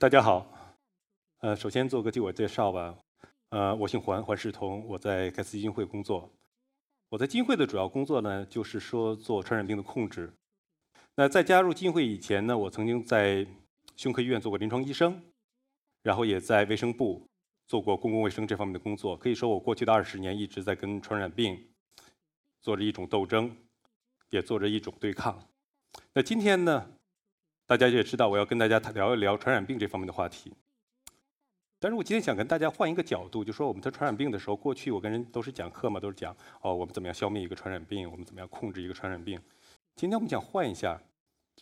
大家好，呃，首先做个自我介绍吧。呃，我姓环，环世彤，我在盖茨基金会工作。我在基金会的主要工作呢，就是说做传染病的控制。那在加入基金会以前呢，我曾经在胸科医院做过临床医生，然后也在卫生部做过公共卫生这方面的工作。可以说，我过去的二十年一直在跟传染病做着一种斗争，也做着一种对抗。那今天呢？大家也知道，我要跟大家聊一聊传染病这方面的话题。但是我今天想跟大家换一个角度，就说我们在传染病的时候，过去我跟人都是讲课嘛，都是讲哦，我们怎么样消灭一个传染病，我们怎么样控制一个传染病。今天我们想换一下，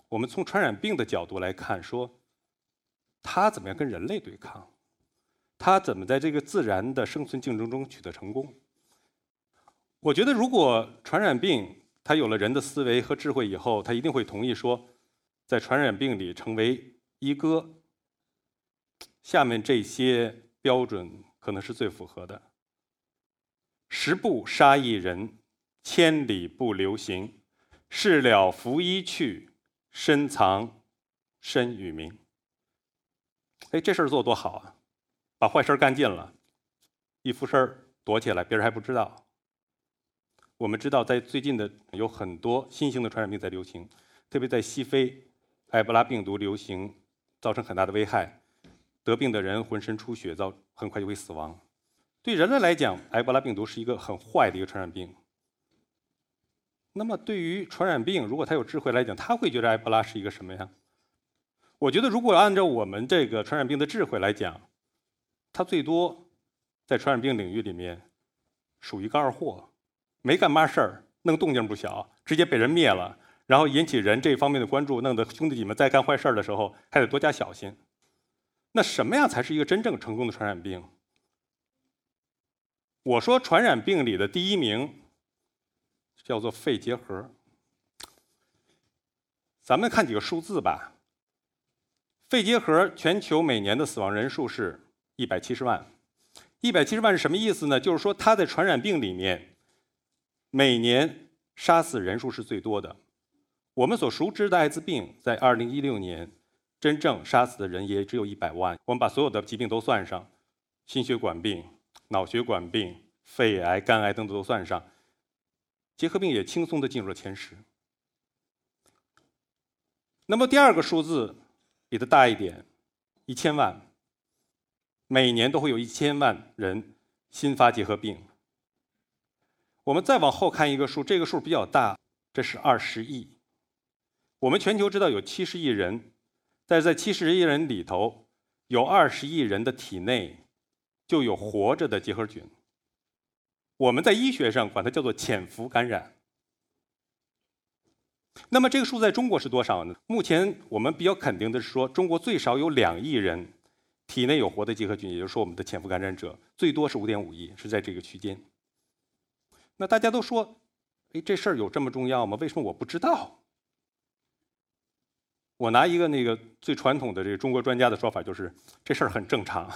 我们从传染病的角度来看，说它怎么样跟人类对抗，它怎么在这个自然的生存竞争中取得成功。我觉得，如果传染病它有了人的思维和智慧以后，它一定会同意说。在传染病里成为一哥，下面这些标准可能是最符合的：十步杀一人，千里不留行，事了拂衣去，深藏身与名。哎，这事儿做多好啊！把坏事干尽了，一拂身躲起来，别人还不知道。我们知道，在最近的有很多新型的传染病在流行，特别在西非。埃博拉病毒流行造成很大的危害，得病的人浑身出血，造很快就会死亡。对人类来讲，埃博拉病毒是一个很坏的一个传染病。那么，对于传染病，如果它有智慧来讲，它会觉得埃博拉是一个什么呀？我觉得，如果按照我们这个传染病的智慧来讲，它最多在传染病领域里面属于个二货，没干嘛事儿，弄动静不小，直接被人灭了。然后引起人这方面的关注，弄得兄弟姐妹在干坏事的时候还得多加小心。那什么样才是一个真正成功的传染病？我说传染病里的第一名叫做肺结核。咱们看几个数字吧。肺结核全球每年的死亡人数是一百七十万，一百七十万是什么意思呢？就是说它在传染病里面每年杀死人数是最多的。我们所熟知的艾滋病，在2016年，真正杀死的人也只有一百万。我们把所有的疾病都算上，心血管病、脑血管病、肺癌、肝癌等等都算上，结核病也轻松的进入了前十。那么第二个数字比它大一点，一千万，每年都会有一千万人新发结核病。我们再往后看一个数，这个数比较大，这是二十亿。我们全球知道有七十亿人，但是在七十亿人里头，有二十亿人的体内就有活着的结核菌。我们在医学上管它叫做潜伏感染。那么这个数在中国是多少呢？目前我们比较肯定的是说，中国最少有两亿人体内有活的结核菌，也就是说我们的潜伏感染者最多是五点五亿，是在这个区间。那大家都说，哎，这事儿有这么重要吗？为什么我不知道？我拿一个那个最传统的这个中国专家的说法，就是这事儿很正常。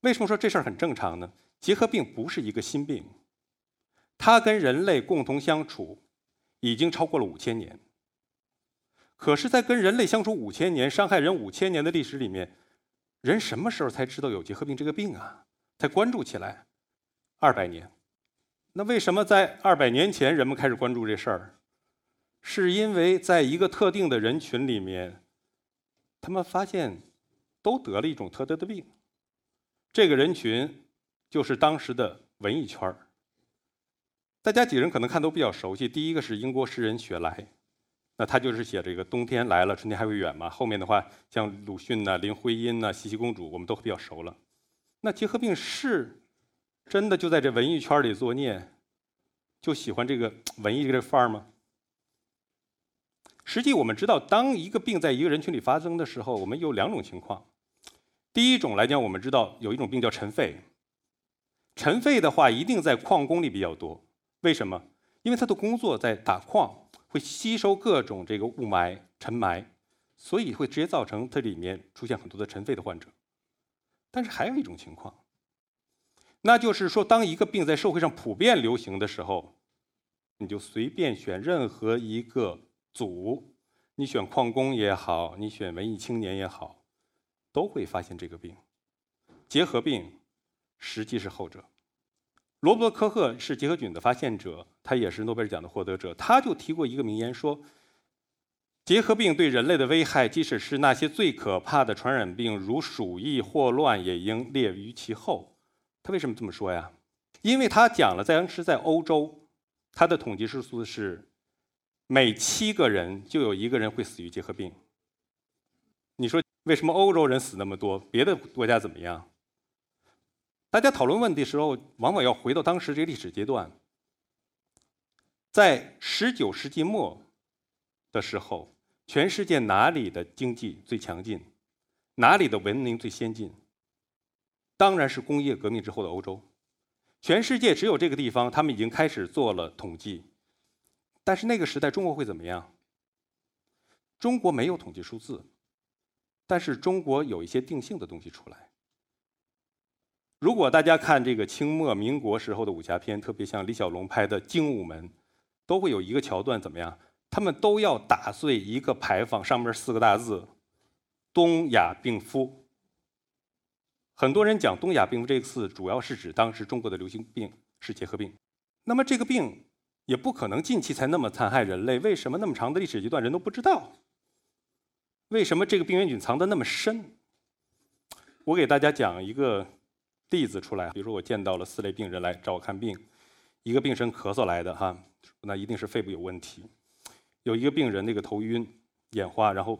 为什么说这事儿很正常呢？结核病不是一个新病，它跟人类共同相处已经超过了五千年。可是，在跟人类相处五千年、伤害人五千年的历史里面，人什么时候才知道有结核病这个病啊？才关注起来？二百年。那为什么在二百年前人们开始关注这事儿？是因为在一个特定的人群里面，他们发现都得了一种特得的病。这个人群就是当时的文艺圈儿。大家几个人可能看都比较熟悉。第一个是英国诗人雪莱，那他就是写这个“冬天来了，春天还会远”嘛。后面的话，像鲁迅呐、林徽因呐、茜茜公主，我们都比较熟了。那结核病是真的就在这文艺圈里作孽，就喜欢这个文艺这个范儿吗？实际我们知道，当一个病在一个人群里发生的时候，我们有两种情况。第一种来讲，我们知道有一种病叫尘肺。尘肺的话，一定在矿工里比较多。为什么？因为他的工作在打矿，会吸收各种这个雾霾、尘霾，所以会直接造成它里面出现很多的尘肺的患者。但是还有一种情况，那就是说，当一个病在社会上普遍流行的时候，你就随便选任何一个。组，你选矿工也好，你选文艺青年也好，都会发现这个病。结核病实际是后者。罗伯特·科赫是结核菌的发现者，他也是诺贝尔奖的获得者。他就提过一个名言说：“结核病对人类的危害，即使是那些最可怕的传染病，如鼠疫、霍乱，也应列于其后。”他为什么这么说呀？因为他讲了，在当时在欧洲，他的统计数字是每七个人就有一个人会死于结核病。你说为什么欧洲人死那么多？别的国家怎么样？大家讨论问题的时候，往往要回到当时这个历史阶段。在十九世纪末的时候，全世界哪里的经济最强劲，哪里的文明最先进？当然是工业革命之后的欧洲。全世界只有这个地方，他们已经开始做了统计。但是那个时代，中国会怎么样？中国没有统计数字，但是中国有一些定性的东西出来。如果大家看这个清末民国时候的武侠片，特别像李小龙拍的《精武门》，都会有一个桥段，怎么样？他们都要打碎一个牌坊，上面四个大字：“东亚病夫”。很多人讲“东亚病夫”这个词，主要是指当时中国的流行病是结核病。那么这个病也不可能近期才那么残害人类，为什么那么长的历史阶段人都不知道？为什么这个病原菌藏得那么深？我给大家讲一个例子出来，比如说我见到了四类病人来找我看病，一个病人咳嗽来的哈，那一定是肺部有问题；有一个病人那个头晕、眼花，然后。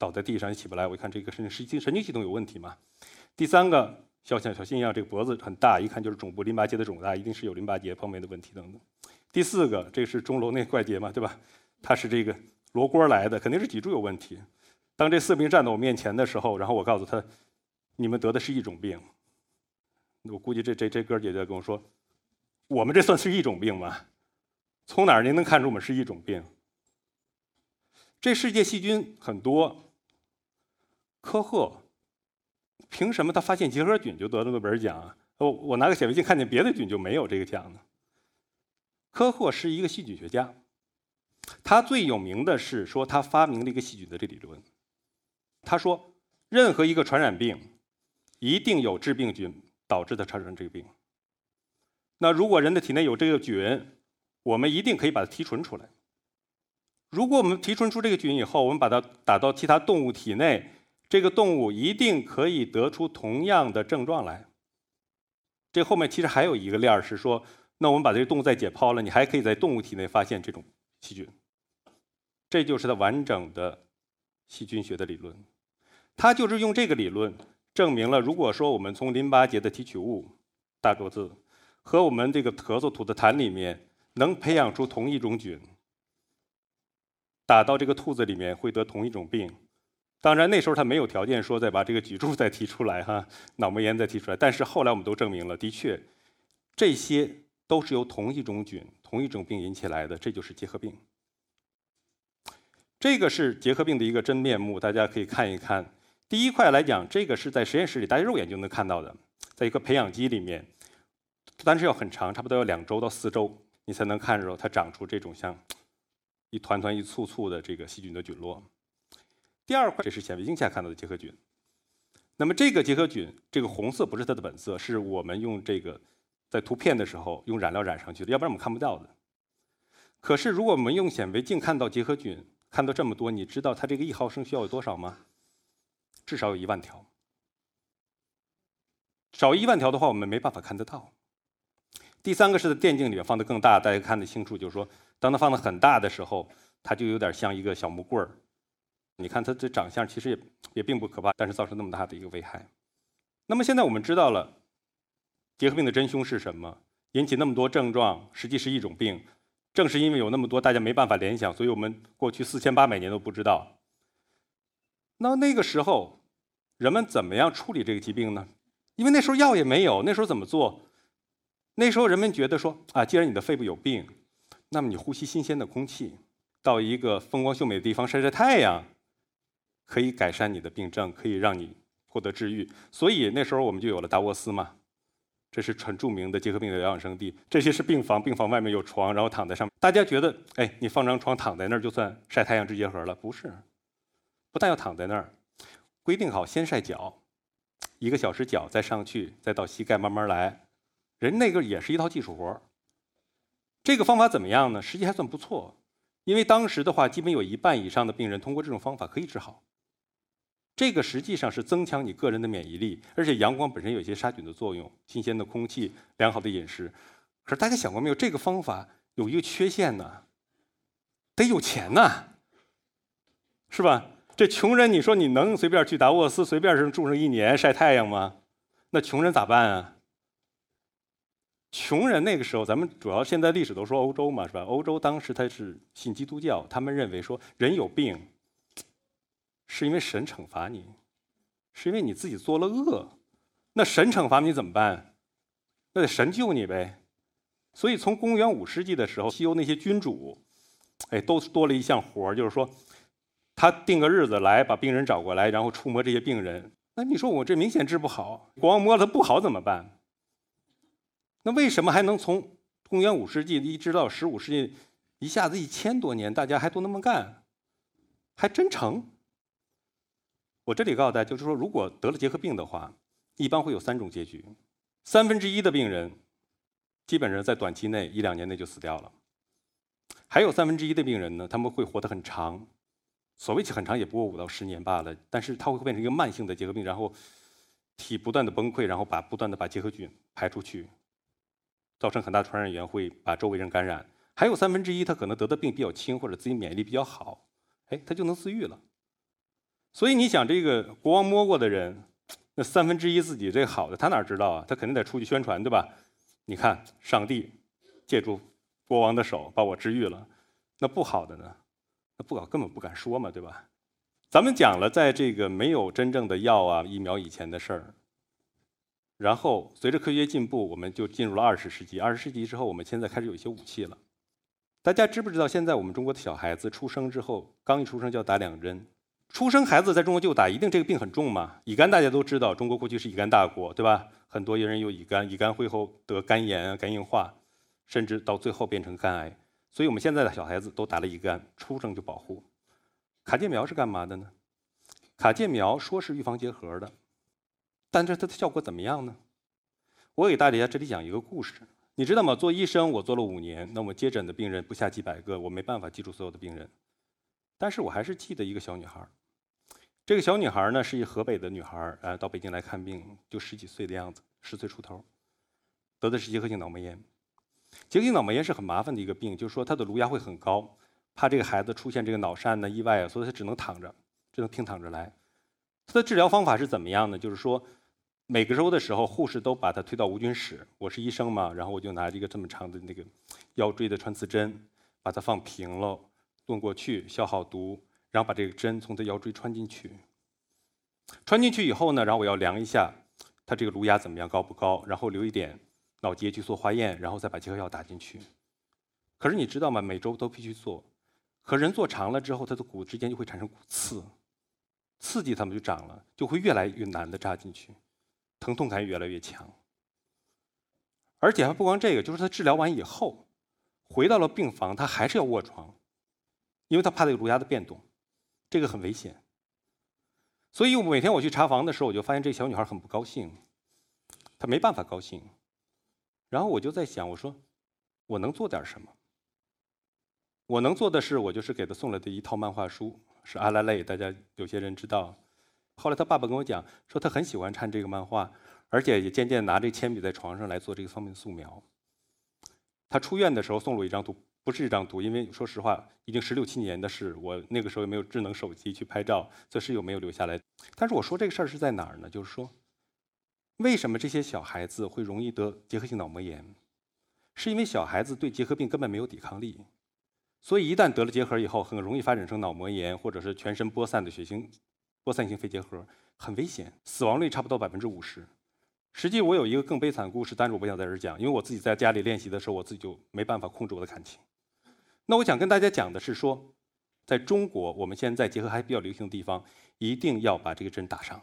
倒在地上也起不来，我一看这个神经神经系统有问题嘛。第三个像小心一样，这个脖子很大，一看就是肿部淋巴结的肿大，一定是有淋巴结方面的问题等等。第四个，这是钟楼内怪结嘛，对吧？他是这个罗锅来的，肯定是脊柱有问题。当这四名站到我面前的时候，然后我告诉他，你们得的是一种病。我估计这这这哥姐姐跟我说，我们这算是一种病吗？从哪儿您能看出我们是一种病？这世界细菌很多。科赫凭什么他发现结核菌就得了诺贝尔奖？我我拿个显微镜看见别的菌就没有这个奖呢？科赫是一个细菌学家，他最有名的是说他发明了一个细菌的这理论。他说，任何一个传染病一定有致病菌导致它产生这个病。那如果人的体内有这个菌，我们一定可以把它提纯出来。如果我们提纯出这个菌以后，我们把它打到其他动物体内。这个动物一定可以得出同样的症状来。这后面其实还有一个链儿是说，那我们把这个动物再解剖了，你还可以在动物体内发现这种细菌。这就是它完整的细菌学的理论。它就是用这个理论证明了，如果说我们从淋巴结的提取物大桌子和我们这个咳嗽吐的痰里面能培养出同一种菌，打到这个兔子里面会得同一种病。当然，那时候他没有条件说再把这个脊柱再提出来哈，脑膜炎再提出来。但是后来我们都证明了，的确，这些都是由同一种菌、同一种病引起来的，这就是结核病。这个是结核病的一个真面目，大家可以看一看。第一块来讲，这个是在实验室里，大家肉眼就能看到的，在一个培养基里面，但是要很长，差不多要两周到四周，你才能看着它长出这种像一团团、一簇簇的这个细菌的菌落。第二块，这是显微镜下看到的结核菌。那么这个结核菌，这个红色不是它的本色，是我们用这个在图片的时候用染料染上去的，要不然我们看不到的。可是如果我们用显微镜看到结核菌，看到这么多，你知道它这个一毫升需要有多少吗？至少有一万条。少一万条的话，我们没办法看得到。第三个是在电镜里面放的更大，大家看得清楚，就是说，当它放的很大的时候，它就有点像一个小木棍儿。你看他这长相其实也也并不可怕，但是造成那么大的一个危害。那么现在我们知道了结核病的真凶是什么，引起那么多症状，实际是一种病。正是因为有那么多大家没办法联想，所以我们过去四千八百年都不知道。那那个时候人们怎么样处理这个疾病呢？因为那时候药也没有，那时候怎么做？那时候人们觉得说啊，既然你的肺部有病，那么你呼吸新鲜的空气，到一个风光秀美的地方晒晒太阳。可以改善你的病症，可以让你获得治愈。所以那时候我们就有了达沃斯嘛，这是很著名的结核病的疗养圣地。这些是病房，病房外面有床，然后躺在上面。大家觉得，哎，你放张床躺在那儿就算晒太阳治结核了？不是，不但要躺在那儿，规定好先晒脚，一个小时脚，再上去，再到膝盖慢慢来。人那个也是一套技术活这个方法怎么样呢？实际还算不错，因为当时的话，基本有一半以上的病人通过这种方法可以治好。这个实际上是增强你个人的免疫力，而且阳光本身有一些杀菌的作用，新鲜的空气、良好的饮食。可是大家想过没有？这个方法有一个缺陷呢，得有钱呐，是吧？这穷人，你说你能随便去达沃斯随便是住上一年晒太阳吗？那穷人咋办啊？穷人那个时候，咱们主要现在历史都说欧洲嘛，是吧？欧洲当时他是信基督教，他们认为说人有病。是因为神惩罚你，是因为你自己做了恶，那神惩罚你怎么办？那得神救你呗。所以从公元五世纪的时候，西欧那些君主，哎，都多了一项活就是说，他定个日子来把病人找过来，然后触摸这些病人。那你说我这明显治不好，光摸了不好怎么办？那为什么还能从公元五世纪一直到十五世纪，一下子一千多年，大家还都那么干，还真成？我这里告诉大家，就是说，如果得了结核病的话，一般会有三种结局：三分之一的病人基本上在短期内一两年内就死掉了；还有三分之一的病人呢，他们会活得很长，所谓很长也不过五到十年罢了。但是它会变成一个慢性的结核病，然后体不断的崩溃，然后把不断的把结核菌排出去，造成很大传染源，会把周围人感染。还有三分之一，他可能得的病比较轻，或者自己免疫力比较好，哎，他就能自愈了。所以你想，这个国王摸过的人，那三分之一自己这好的，他哪知道啊？他肯定得出去宣传，对吧？你看，上帝借助国王的手把我治愈了。那不好的呢？那不搞根本不敢说嘛，对吧？咱们讲了，在这个没有真正的药啊、疫苗以前的事儿。然后随着科学进步，我们就进入了二十世纪。二十世纪之后，我们现在开始有一些武器了。大家知不知道，现在我们中国的小孩子出生之后，刚一出生就要打两针？出生孩子在中国就打，一定这个病很重吗？乙肝大家都知道，中国过去是乙肝大国，对吧？很多人有乙肝，乙肝会后得肝炎、肝硬化，甚至到最后变成肝癌。所以我们现在的小孩子都打了乙肝，出生就保护。卡介苗是干嘛的呢？卡介苗说是预防结核的，但是它的效果怎么样呢？我给大家这里讲一个故事，你知道吗？做医生我做了五年，那我接诊的病人不下几百个，我没办法记住所有的病人，但是我还是记得一个小女孩。这个小女孩呢，是一河北的女孩，呃，到北京来看病，就十几岁的样子，十岁出头，得的是结核性脑膜炎。结核性脑膜炎是很麻烦的一个病，就是说她的颅压会很高，怕这个孩子出现这个脑疝呢、意外啊，所以她只能躺着，只能平躺着来。她的治疗方法是怎么样呢？就是说，每个周的时候，护士都把她推到无菌室，我是医生嘛，然后我就拿着一个这么长的那个腰椎的穿刺针，把它放平了，炖过去，消好毒。然后把这个针从他腰椎穿进去，穿进去以后呢，然后我要量一下他这个颅压怎么样，高不高？然后留一点脑结去做化验，然后再把结核药打进去。可是你知道吗？每周都必须做。可人做长了之后，他的骨之间就会产生骨刺，刺激他们就长了，就会越来越难的扎进去，疼痛感越来越强。而且还不光这个，就是他治疗完以后，回到了病房，他还是要卧床，因为他怕这个颅压的变动。这个很危险，所以每天我去查房的时候，我就发现这小女孩很不高兴，她没办法高兴。然后我就在想，我说我能做点什么？我能做的是，我就是给她送了的一套漫画书，是阿拉蕾，大家有些人知道。后来她爸爸跟我讲，说他很喜欢看这个漫画，而且也渐渐拿这铅笔在床上来做这个方面的素描。他出院的时候送了我一张图。不是这张图，因为说实话，已经十六七年的事，我那个时候也没有智能手机去拍照，这是有没有留下来？但是我说这个事儿是在哪儿呢？就是说，为什么这些小孩子会容易得结核性脑膜炎？是因为小孩子对结核病根本没有抵抗力，所以一旦得了结核以后，很容易发展成脑膜炎，或者是全身播散的血型播散性肺结核，很危险，死亡率差不多百分之五十。实际我有一个更悲惨的故事，但是我不想在这儿讲，因为我自己在家里练习的时候，我自己就没办法控制我的感情。那我想跟大家讲的是说，在中国，我们现在结合还比较流行的地方，一定要把这个针打上。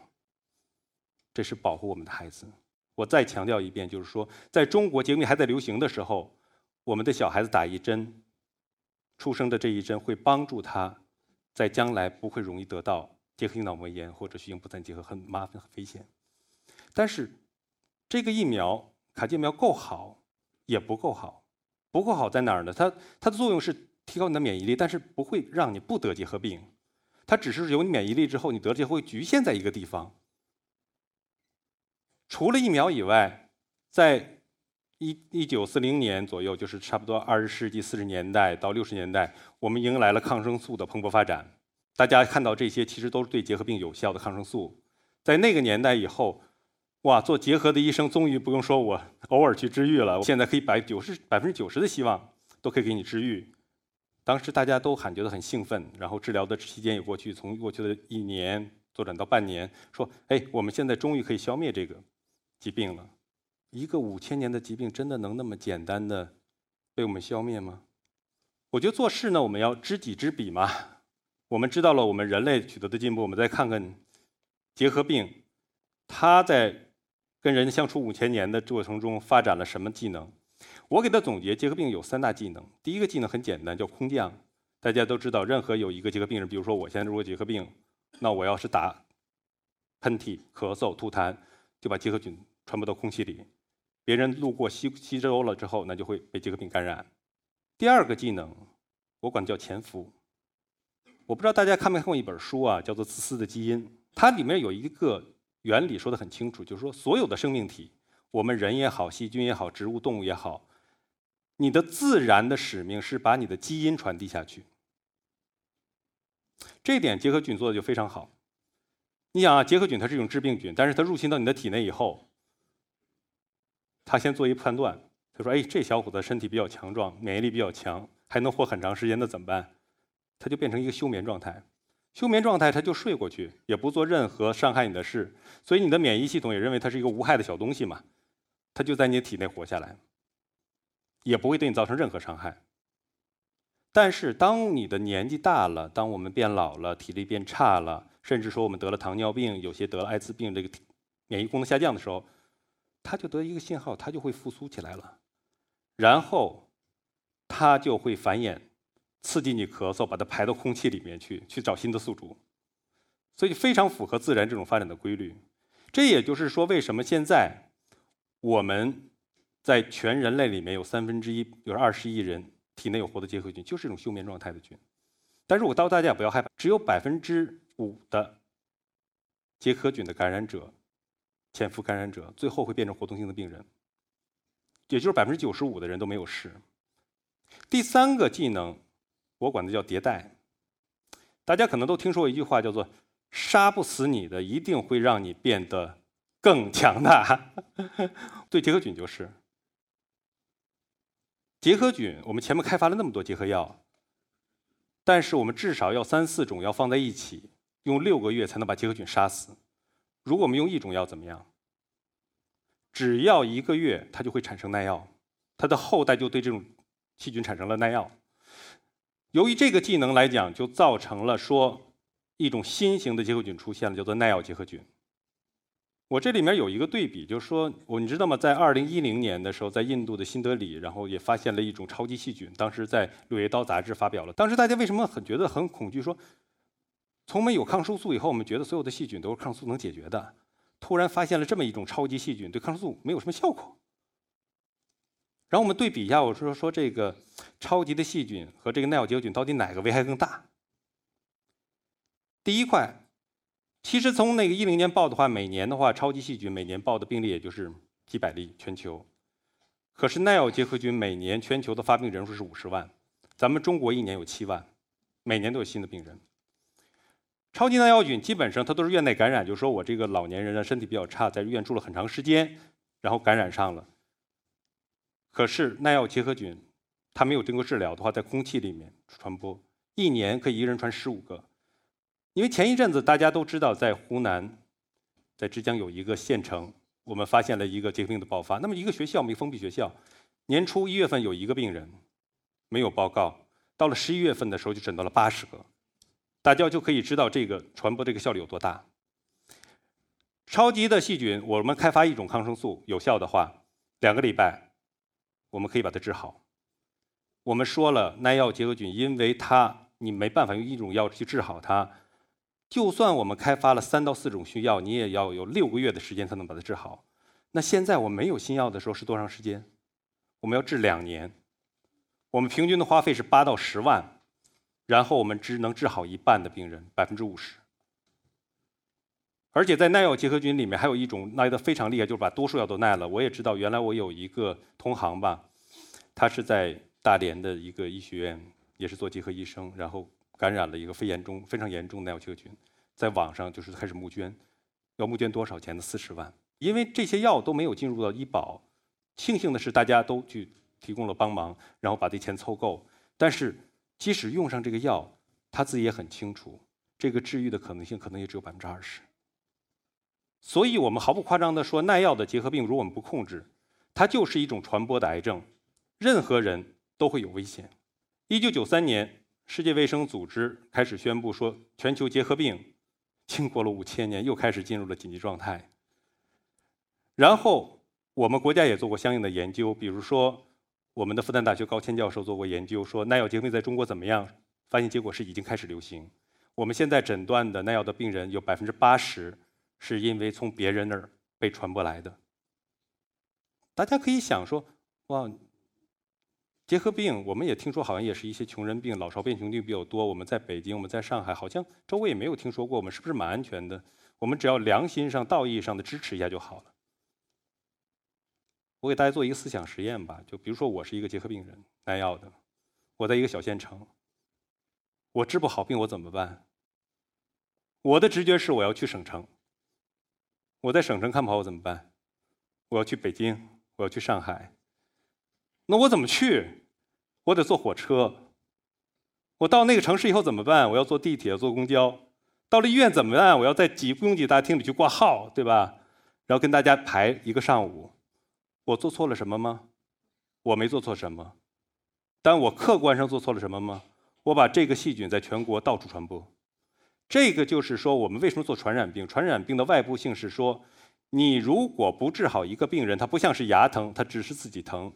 这是保护我们的孩子。我再强调一遍，就是说，在中国结核病还在流行的时候，我们的小孩子打一针，出生的这一针会帮助他，在将来不会容易得到结核性脑膜炎或者血型不全结合，很麻烦、很危险。但是，这个疫苗卡介苗够好，也不够好。不够好在哪儿呢？它它的作用是提高你的免疫力，但是不会让你不得结核病。它只是有你免疫力之后，你得结核会局限在一个地方。除了疫苗以外，在一一九四零年左右，就是差不多二十世纪四十年代到六十年代，我们迎来了抗生素的蓬勃发展。大家看到这些，其实都是对结核病有效的抗生素。在那个年代以后，哇，做结核的医生终于不用说我偶尔去治愈了，我现在可以百九十百分之九十的希望都可以给你治愈。当时大家都喊觉得很兴奋，然后治疗的期间也过去，从过去的一年缩短到半年，说，哎，我们现在终于可以消灭这个。疾病了，一个五千年的疾病真的能那么简单的被我们消灭吗？我觉得做事呢，我们要知己知彼嘛。我们知道了我们人类取得的进步，我们再看看结核病，它在跟人相处五千年的过程中发展了什么技能？我给他总结，结核病有三大技能。第一个技能很简单，叫空降。大家都知道，任何有一个结核病人，比如说我现在如果结核病，那我要是打喷嚏、咳嗽、吐痰。就把结核菌传播到空气里，别人路过吸吸收了之后，那就会被结核病感染。第二个技能，我管叫潜伏。我不知道大家看没看过一本书啊，叫做《自私的基因》。它里面有一个原理说得很清楚，就是说所有的生命体，我们人也好，细菌也好，植物动物也好，你的自然的使命是把你的基因传递下去。这点结核菌做的就非常好。你想啊，结核菌它是一种致病菌，但是它入侵到你的体内以后，它先做一判断，他说：“哎，这小伙子身体比较强壮，免疫力比较强，还能活很长时间，那怎么办？”它就变成一个休眠状态。休眠状态，它就睡过去，也不做任何伤害你的事，所以你的免疫系统也认为它是一个无害的小东西嘛，它就在你的体内活下来，也不会对你造成任何伤害。但是当你的年纪大了，当我们变老了，体力变差了。甚至说我们得了糖尿病，有些得了艾滋病，这个免疫功能下降的时候，它就得一个信号，它就会复苏起来了，然后它就会繁衍，刺激你咳嗽，把它排到空气里面去，去找新的宿主，所以非常符合自然这种发展的规律。这也就是说，为什么现在我们在全人类里面有三分之一，有二十亿人体内有活的结核菌，就是一种休眠状态的菌。但是我告诉大家不要害怕，只有百分之。五的结核菌的感染者，潜伏感染者，最后会变成活动性的病人，也就是百分之九十五的人都没有事。第三个技能，我管它叫迭代。大家可能都听说过一句话，叫做“杀不死你的，一定会让你变得更强大”。对结核菌就是，结核菌，我们前面开发了那么多结核药，但是我们至少要三四种药放在一起。用六个月才能把结核菌杀死。如果我们用一种药怎么样？只要一个月，它就会产生耐药，它的后代就对这种细菌产生了耐药。由于这个技能来讲，就造成了说一种新型的结核菌出现了，叫做耐药结核菌。我这里面有一个对比，就是说，我你知道吗？在二零一零年的时候，在印度的新德里，然后也发现了一种超级细菌，当时在《柳叶刀》杂志发表了。当时大家为什么很觉得很恐惧？说。从没有抗生素以后，我们觉得所有的细菌都是抗生素能解决的。突然发现了这么一种超级细菌，对抗生素没有什么效果。然后我们对比一下，我说说这个超级的细菌和这个耐药结核菌到底哪个危害更大？第一块，其实从那个一零年报的话，每年的话，超级细菌每年报的病例也就是几百例全球。可是耐药结核菌每年全球的发病人数是五十万，咱们中国一年有七万，每年都有新的病人。超级耐药菌基本上它都是院内感染，就是说我这个老年人的身体比较差，在医院住了很长时间，然后感染上了。可是耐药结核菌，它没有经过治疗的话，在空气里面传播，一年可以一人传十五个。因为前一阵子大家都知道，在湖南，在枝江有一个县城，我们发现了一个结核病的爆发。那么一个学校，没封闭学校，年初一月份有一个病人，没有报告，到了十一月份的时候就诊到了八十个。大家就可以知道这个传播这个效率有多大。超级的细菌，我们开发一种抗生素有效的话，两个礼拜，我们可以把它治好。我们说了，耐药结核菌，因为它你没办法用一种药去治好它，就算我们开发了三到四种新药，你也要有六个月的时间才能把它治好。那现在我没有新药的时候是多长时间？我们要治两年，我们平均的花费是八到十万，然后我们只能治好一半的病人，百分之五十。而且在耐药结核菌里面还有一种耐得非常厉害，就是把多数药都耐了。我也知道，原来我有一个同行吧，他是在大连的一个医学院，也是做结核医生，然后感染了一个非严重、非常严重的耐药结核菌，在网上就是开始募捐，要募捐多少钱呢？四十万。因为这些药都没有进入到医保，庆幸的是大家都去提供了帮忙，然后把这钱凑够。但是即使用上这个药，他自己也很清楚，这个治愈的可能性可能也只有百分之二十。所以我们毫不夸张地说，耐药的结核病如果我们不控制，它就是一种传播的癌症，任何人都会有危险。一九九三年，世界卫生组织开始宣布说，全球结核病经过了五千年又开始进入了紧急状态。然后我们国家也做过相应的研究，比如说我们的复旦大学高谦教授做过研究，说耐药结核病在中国怎么样？发现结果是已经开始流行。我们现在诊断的耐药的病人有百分之八十。是因为从别人那儿被传播来的。大家可以想说，哇，结核病我们也听说，好像也是一些穷人病，老少变穷病比较多。我们在北京，我们在上海，好像周围也没有听说过。我们是不是蛮安全的？我们只要良心上、道义上的支持一下就好了。我给大家做一个思想实验吧，就比如说我是一个结核病人，耐药的，我在一个小县城，我治不好病，我怎么办？我的直觉是我要去省城。我在省城看不好，我怎么办？我要去北京，我要去上海。那我怎么去？我得坐火车。我到那个城市以后怎么办？我要坐地铁，坐公交。到了医院怎么办？我要在挤拥挤大厅里去挂号，对吧？然后跟大家排一个上午。我做错了什么吗？我没做错什么。但我客观上做错了什么吗？我把这个细菌在全国到处传播。这个就是说，我们为什么做传染病？传染病的外部性是说，你如果不治好一个病人，他不像是牙疼，他只是自己疼。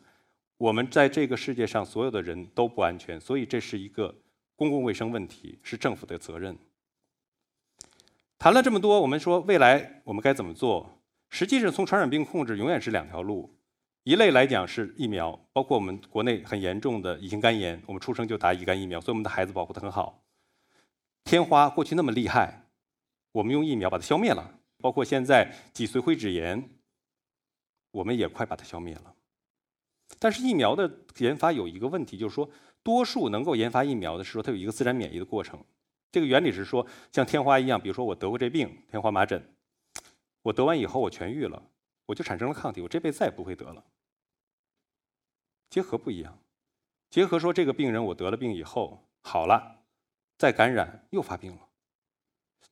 我们在这个世界上所有的人都不安全，所以这是一个公共卫生问题，是政府的责任。谈了这么多，我们说未来我们该怎么做？实际上，从传染病控制永远是两条路，一类来讲是疫苗，包括我们国内很严重的乙型肝炎，我们出生就打乙肝疫苗，所以我们的孩子保护得很好。天花过去那么厉害，我们用疫苗把它消灭了。包括现在脊髓灰质炎，我们也快把它消灭了。但是疫苗的研发有一个问题，就是说，多数能够研发疫苗的是说它有一个自然免疫的过程。这个原理是说，像天花一样，比如说我得过这病，天花麻疹，我得完以后我痊愈了，我就产生了抗体，我这辈子再也不会得了。结核不一样，结核说这个病人我得了病以后好了。再感染又发病了，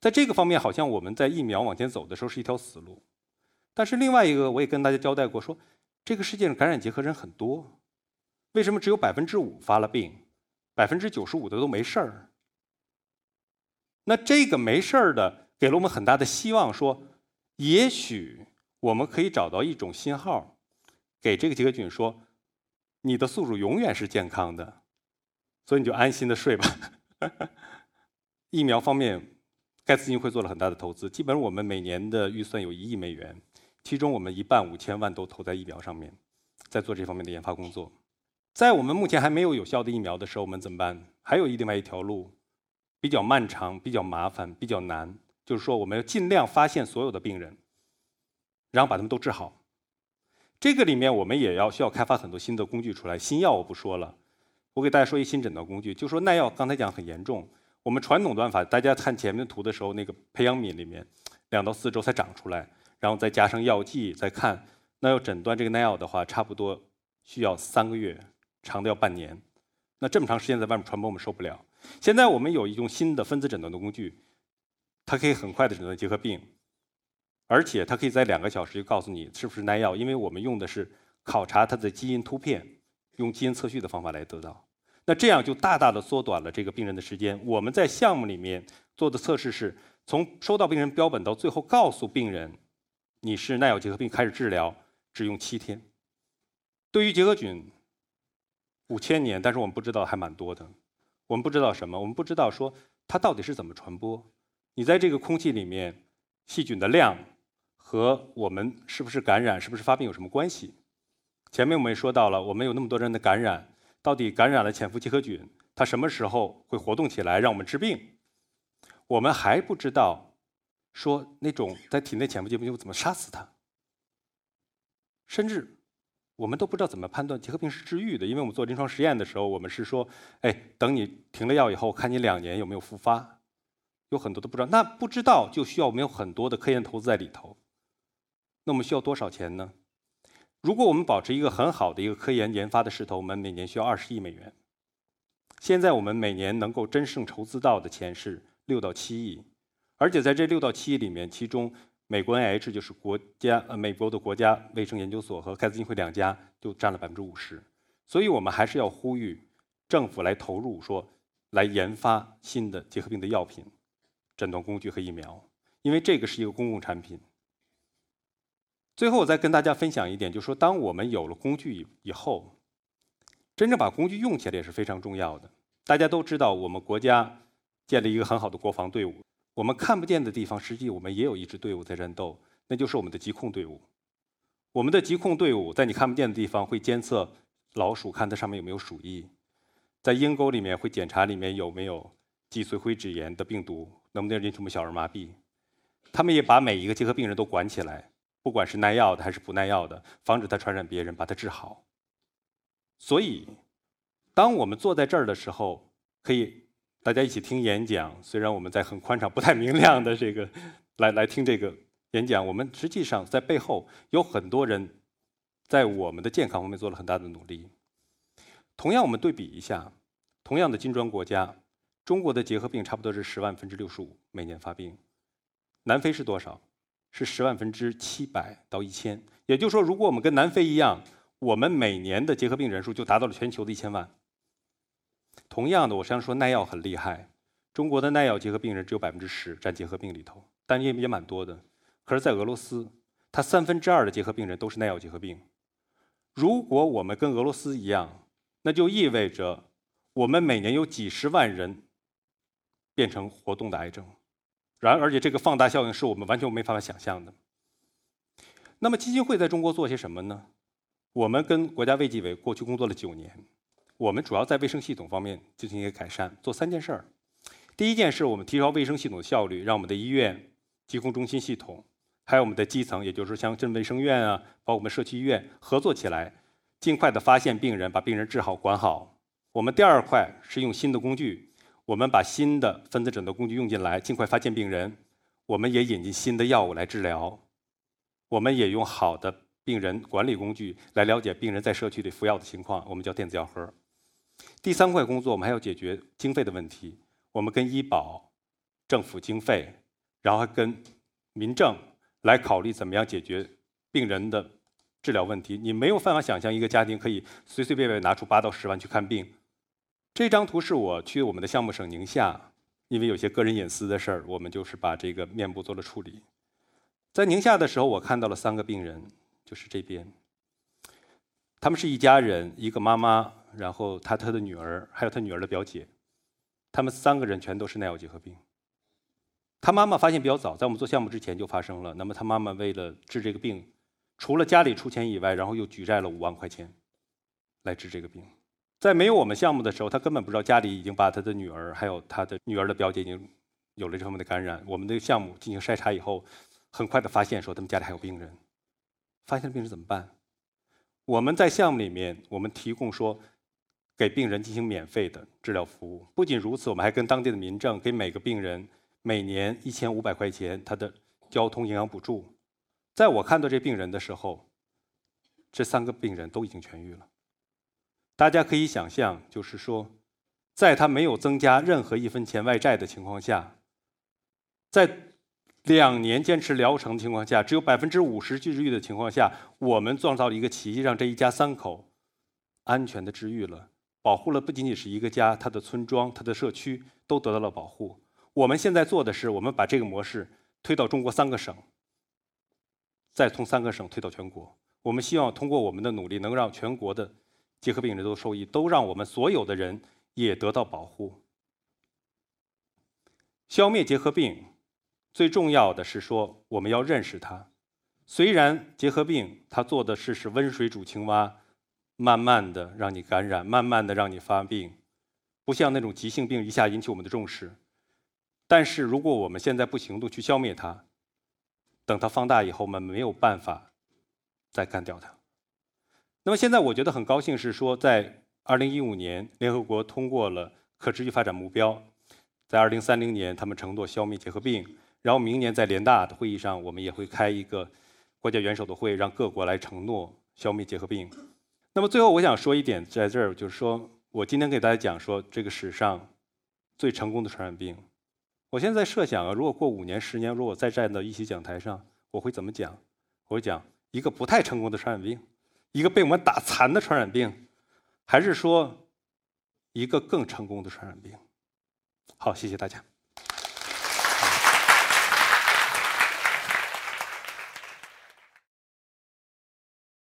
在这个方面，好像我们在疫苗往前走的时候是一条死路。但是另外一个，我也跟大家交代过，说这个世界上感染结核人很多，为什么只有百分之五发了病，百分之九十五的都没事儿？那这个没事儿的，给了我们很大的希望，说也许我们可以找到一种信号，给这个结核菌说，你的宿主永远是健康的，所以你就安心的睡吧。疫苗方面，盖茨基金会做了很大的投资。基本上我们每年的预算有一亿美元，其中我们一半五千万都投在疫苗上面，在做这方面的研发工作。在我们目前还没有有效的疫苗的时候，我们怎么办？还有另外一条路，比较漫长、比较麻烦、比较难，就是说我们要尽量发现所有的病人，然后把他们都治好。这个里面我们也要需要开发很多新的工具出来。新药我不说了。我给大家说一新诊断工具，就说耐药刚才讲很严重。我们传统断法，大家看前面的图的时候，那个培养皿里面两到四周才长出来，然后再加上药剂，再看那要诊断这个耐药的话，差不多需要三个月，长的要半年。那这么长时间在外面传播，我们受不了。现在我们有一种新的分子诊断的工具，它可以很快的诊断结核病，而且它可以在两个小时就告诉你是不是耐药，因为我们用的是考察它的基因突变，用基因测序的方法来得到。那这样就大大的缩短了这个病人的时间。我们在项目里面做的测试是，从收到病人标本到最后告诉病人你是耐药结核病开始治疗，只用七天。对于结核菌，五千年，但是我们不知道还蛮多的。我们不知道什么？我们不知道说它到底是怎么传播。你在这个空气里面，细菌的量和我们是不是感染、是不是发病有什么关系？前面我们也说到了，我们有那么多人的感染，到底感染了潜伏结核菌，它什么时候会活动起来让我们治病？我们还不知道，说那种在体内潜伏结核菌怎么杀死它，甚至我们都不知道怎么判断结核病是治愈的，因为我们做临床实验的时候，我们是说，哎，等你停了药以后，看你两年有没有复发，有很多都不知道。那不知道就需要我们有很多的科研投资在里头，那我们需要多少钱呢？如果我们保持一个很好的一个科研研发的势头，我们每年需要二十亿美元。现在我们每年能够真正筹资到的钱是六到七亿，而且在这六到七亿里面，其中美国 NIH 就是国家呃美国的国家卫生研究所和盖茨基金会两家就占了百分之五十。所以我们还是要呼吁政府来投入，说来研发新的结核病的药品、诊断工具和疫苗，因为这个是一个公共产品。最后，我再跟大家分享一点，就是说，当我们有了工具以以后，真正把工具用起来也是非常重要的。大家都知道，我们国家建立一个很好的国防队伍，我们看不见的地方，实际我们也有一支队伍在战斗，那就是我们的疾控队伍。我们的疾控队伍在你看不见的地方会监测老鼠，看它上面有没有鼠疫；在鹰沟里面会检查里面有没有脊髓灰质炎的病毒，能不能引起我们小儿麻痹。他们也把每一个结核病人都管起来。不管是耐药的还是不耐药的，防止它传染别人，把它治好。所以，当我们坐在这儿的时候，可以大家一起听演讲。虽然我们在很宽敞、不太明亮的这个来来听这个演讲，我们实际上在背后有很多人在我们的健康方面做了很大的努力。同样，我们对比一下，同样的金砖国家，中国的结核病差不多是十万分之六十五每年发病，南非是多少？是十万分之七百到一千，也就是说，如果我们跟南非一样，我们每年的结核病人数就达到了全球的一千万。同样的，我实际说耐药很厉害，中国的耐药结核病人只有百分之十占结核病里头，但也也蛮多的。可是，在俄罗斯，它三分之二的结核病人都是耐药结核病。如果我们跟俄罗斯一样，那就意味着我们每年有几十万人变成活动的癌症。然而且这个放大效应是我们完全没办法想象的。那么基金会在中国做些什么呢？我们跟国家卫计委过去工作了九年，我们主要在卫生系统方面进行一个改善，做三件事儿。第一件事，我们提高卫生系统的效率，让我们的医院、疾控中心系统，还有我们的基层，也就是说像镇卫生院啊，包括我们社区医院合作起来，尽快的发现病人，把病人治好、管好。我们第二块是用新的工具。我们把新的分子诊断工具用进来，尽快发现病人。我们也引进新的药物来治疗。我们也用好的病人管理工具来了解病人在社区里服药的情况，我们叫电子药盒。第三块工作，我们还要解决经费的问题。我们跟医保、政府经费，然后还跟民政来考虑怎么样解决病人的治疗问题。你没有办法想象一个家庭可以随随便便拿出八到十万去看病。这张图是我去我们的项目省宁夏，因为有些个人隐私的事儿，我们就是把这个面部做了处理。在宁夏的时候，我看到了三个病人，就是这边，他们是一家人，一个妈妈，然后他他的女儿，还有他女儿的表姐，他们三个人全都是耐药结核病。他妈妈发现比较早，在我们做项目之前就发生了。那么他妈妈为了治这个病，除了家里出钱以外，然后又举债了五万块钱来治这个病。在没有我们项目的时候，他根本不知道家里已经把他的女儿还有他的女儿的表姐已经有了这方面的感染。我们的项目进行筛查以后，很快的发现说他们家里还有病人。发现了病人怎么办？我们在项目里面，我们提供说给病人进行免费的治疗服务。不仅如此，我们还跟当地的民政给每个病人每年一千五百块钱他的交通营养补助。在我看到这病人的时候，这三个病人都已经痊愈了。大家可以想象，就是说，在他没有增加任何一分钱外债的情况下，在两年坚持疗程的情况下，只有百分之五十治愈的情况下，我们创造了一个奇迹，让这一家三口安全的治愈了，保护了不仅仅是一个家，他的村庄、他的社区都得到了保护。我们现在做的是，我们把这个模式推到中国三个省，再从三个省推到全国。我们希望通过我们的努力，能让全国的结核病人都受益，都让我们所有的人也得到保护。消灭结核病，最重要的是说我们要认识它。虽然结核病它做的是是温水煮青蛙，慢慢的让你感染，慢慢的让你发病，不像那种急性病一下引起我们的重视。但是如果我们现在不行动去消灭它，等它放大以后，我们没有办法再干掉它。那么现在我觉得很高兴是说，在二零一五年，联合国通过了可持续发展目标，在二零三零年他们承诺消灭结核病，然后明年在联大的会议上，我们也会开一个国家元首的会，让各国来承诺消灭结核病。那么最后我想说一点，在这儿就是说我今天给大家讲说这个史上最成功的传染病。我现在设想啊，如果过五年、十年，如果再站到一席讲台上，我会怎么讲？我会讲一个不太成功的传染病，一个被我们打残的传染病，还是说一个更成功的传染病？好，谢谢大家。